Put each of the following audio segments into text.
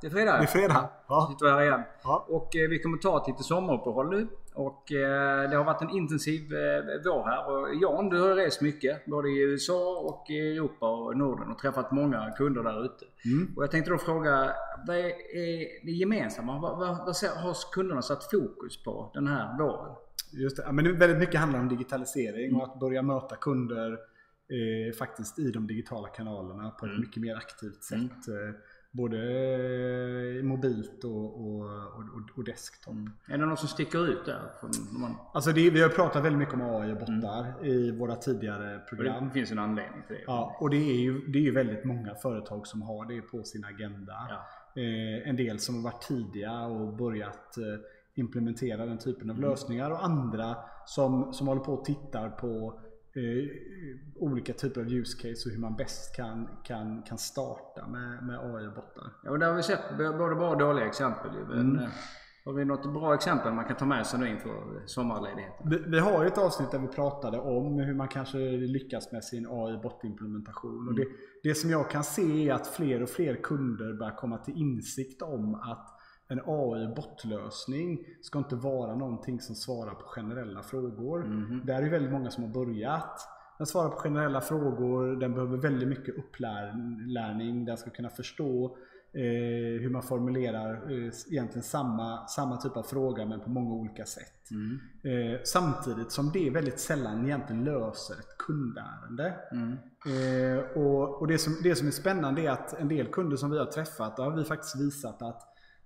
Det är fredag. Det är fredag. Ja. Sitter här igen. Ja. Och eh, vi kommer ta ett litet sommaruppehåll nu. Och eh, det har varit en intensiv eh, vår här. Och Jan, du har rest mycket. Både i USA och i Europa och Norden och träffat många kunder där ute. Mm. Och jag tänkte då fråga, vad är det gemensamma? Vad, vad, vad har kunderna satt fokus på den här våren? Just det. Ja, men väldigt mycket handlar om digitalisering och att börja möta kunder eh, faktiskt i de digitala kanalerna på ett Mm. mycket mer aktivt sätt. Mm. Både eh, mobilt och, och, och, och desktop. Är det något som sticker ut där? Man, Alltså det, vi har pratat väldigt mycket om AI och bottar i våra tidigare program. det finns en anledning till det. Ja, och det är, ju, det är ju väldigt många företag som har det på sin agenda. Ja. Eh, en del som har varit tidiga och börjat eh, implementera den typen av Mm. lösningar och andra som, som håller på och tittar på olika typer av use case och hur man bäst kan, kan, kan starta med, med AI och bottar. Ja, och där har vi sett både bra och dåliga exempel. Men, Mm. eh, Har vi något bra exempel man kan ta med sig nu inför sommarledigheten? Vi, vi har ju ett avsnitt där vi pratade om hur man kanske lyckas med sin AI botimplementation. Och det, det som jag kan se är att fler och fler kunder börjar komma till insikt om att en AI botlösning ska inte vara någonting som svarar på generella frågor. Mhm. Där är det väldigt många som har börjat. Den svarar på generella frågor, den behöver väldigt mycket upplärning, den ska kunna förstå eh, hur man formulerar eh, egentligen samma, samma typ av fråga men på många olika sätt. Mm. Eh, samtidigt som det väldigt sällan egentligen löser ett kundärende. Mm. Eh, och och det, som, det som är spännande är att en del kunder som vi har träffat, där har vi faktiskt visat att,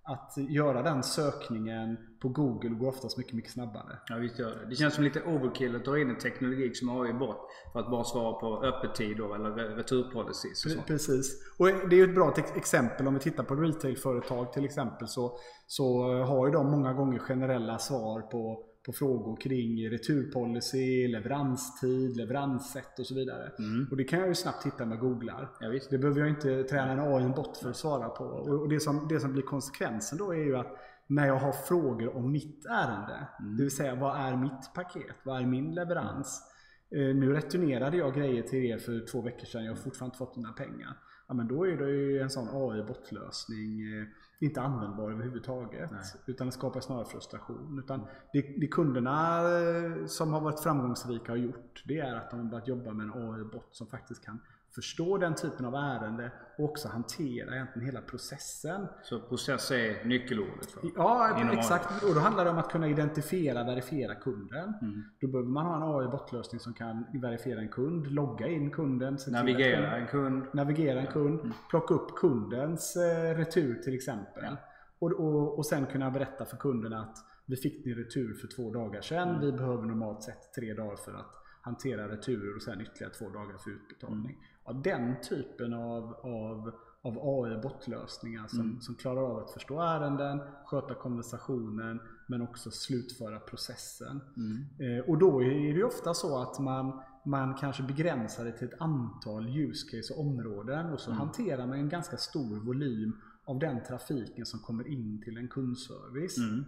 att göra den sökningen på Google går oftast mycket, mycket snabbare. Ja, visst gör det. Det känns som lite overkill att dra in en teknologi som AI bort för att bara svara på öppettid då, eller re- returpolicies och sånt. Precis. Och det är ju ett bra exempel om vi tittar på retailföretag till exempel så, så har ju de många gånger generella svar på, på frågor kring returpolicy, leveranstid, leveranssätt och så vidare. Mm. Och det kan jag ju snabbt hitta med googlar. Ja. Det behöver jag inte träna en AI-bot för att svara på. Och det som, det som blir konsekvensen då är ju att när jag har frågor om mitt ärende, det vill säga vad är mitt paket? Vad är min leverans? Eh, nu returnerade jag grejer till er för två veckor sedan, jag har fortfarande inte fått mina pengar. Ja, men då är det ju en sån AI-botlösning eh, inte användbar överhuvudtaget. Nej. Utan det skapar snarare frustration. Utan det, det kunderna eh, som har varit framgångsrika har gjort, det är att de har börjat jobba med en AI-bot som faktiskt kan förstå den typen av ärende och också hantera egentligen hela processen. Så process är nyckelordet. För. Ja, Inom exakt. Och då handlar det om att kunna identifiera, verifiera kunden. Mm. Då behöver man ha en AI-botlösning som kan verifiera en kund, logga in kunden, Navigera en kund. navigera en kund, plocka upp kundens eh, retur till exempel. Ja. Och, och, och sen kunna berätta för kunden att vi fick din retur för två dagar sedan. Mm. Vi behöver normalt sett tre dagar för att hantera returer och sen ytterligare två dagar för utbetalning. Mm. Ja, den typen av, av, av AI-botlösningar som, Mm. som klarar av att förstå ärenden, sköta konversationen men också slutföra processen. Mm. Eh, och då är det ofta så att man, man kanske begränsar det till ett antal use case och områden och så Mm. hanterar man en ganska stor volym av den trafiken som kommer in till en kundservice. Mm.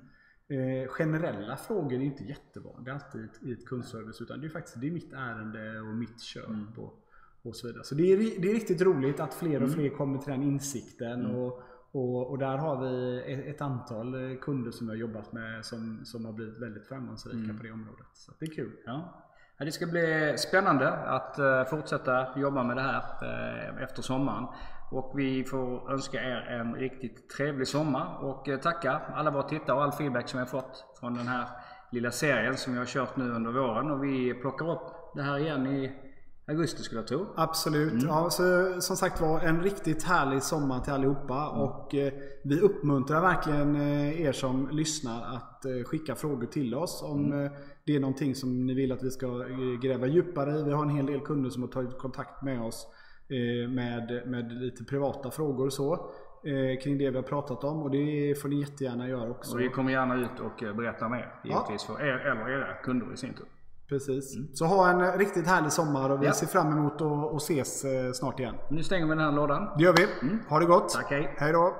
Eh, generella frågor är inte jättevanliga alltid i ett- i ett kundservice utan det är faktiskt det är mitt ärende och mitt köp Mm. och, och så vidare. Så det är, det är riktigt roligt att fler och Mm. fler kommer till den insikten Mm. och, och, och där har vi ett, ett antal eh, kunder som vi har jobbat med som, som har blivit väldigt framgångsrika Mm. på det området. Så det är kul. Ja. Det ska bli spännande att eh, fortsätta jobba med det här eh, efter sommaren. Och vi får önska er en riktigt trevlig sommar och tacka alla våra tittare och all feedback som vi har fått från den här lilla serien som vi har kört nu under våren. Och vi plockar upp det här igen i augusti skulle jag tro. Absolut. Mm. Ja, så, som sagt var en riktigt härlig sommar till allihopa. Mm. Och eh, vi uppmuntrar verkligen eh, er som lyssnar att eh, skicka frågor till oss om Mm. eh, det är någonting som ni vill att vi ska eh, gräva djupare i. Vi har en hel del kunder som har tagit kontakt med oss eh, med, med lite privata frågor och så. Kring det vi har pratat om och det får ni jättegärna göra också. Och vi kommer gärna ut och berätta mer givetvis för er eller era kunder i sin tur. Precis. Så ha en riktigt härlig sommar och vi Mm. Ja. ser fram emot att ses eh, snart igen. Nu stänger vi den här lådan. Det gör vi. Ha det gott. Tack, hej. Hej då.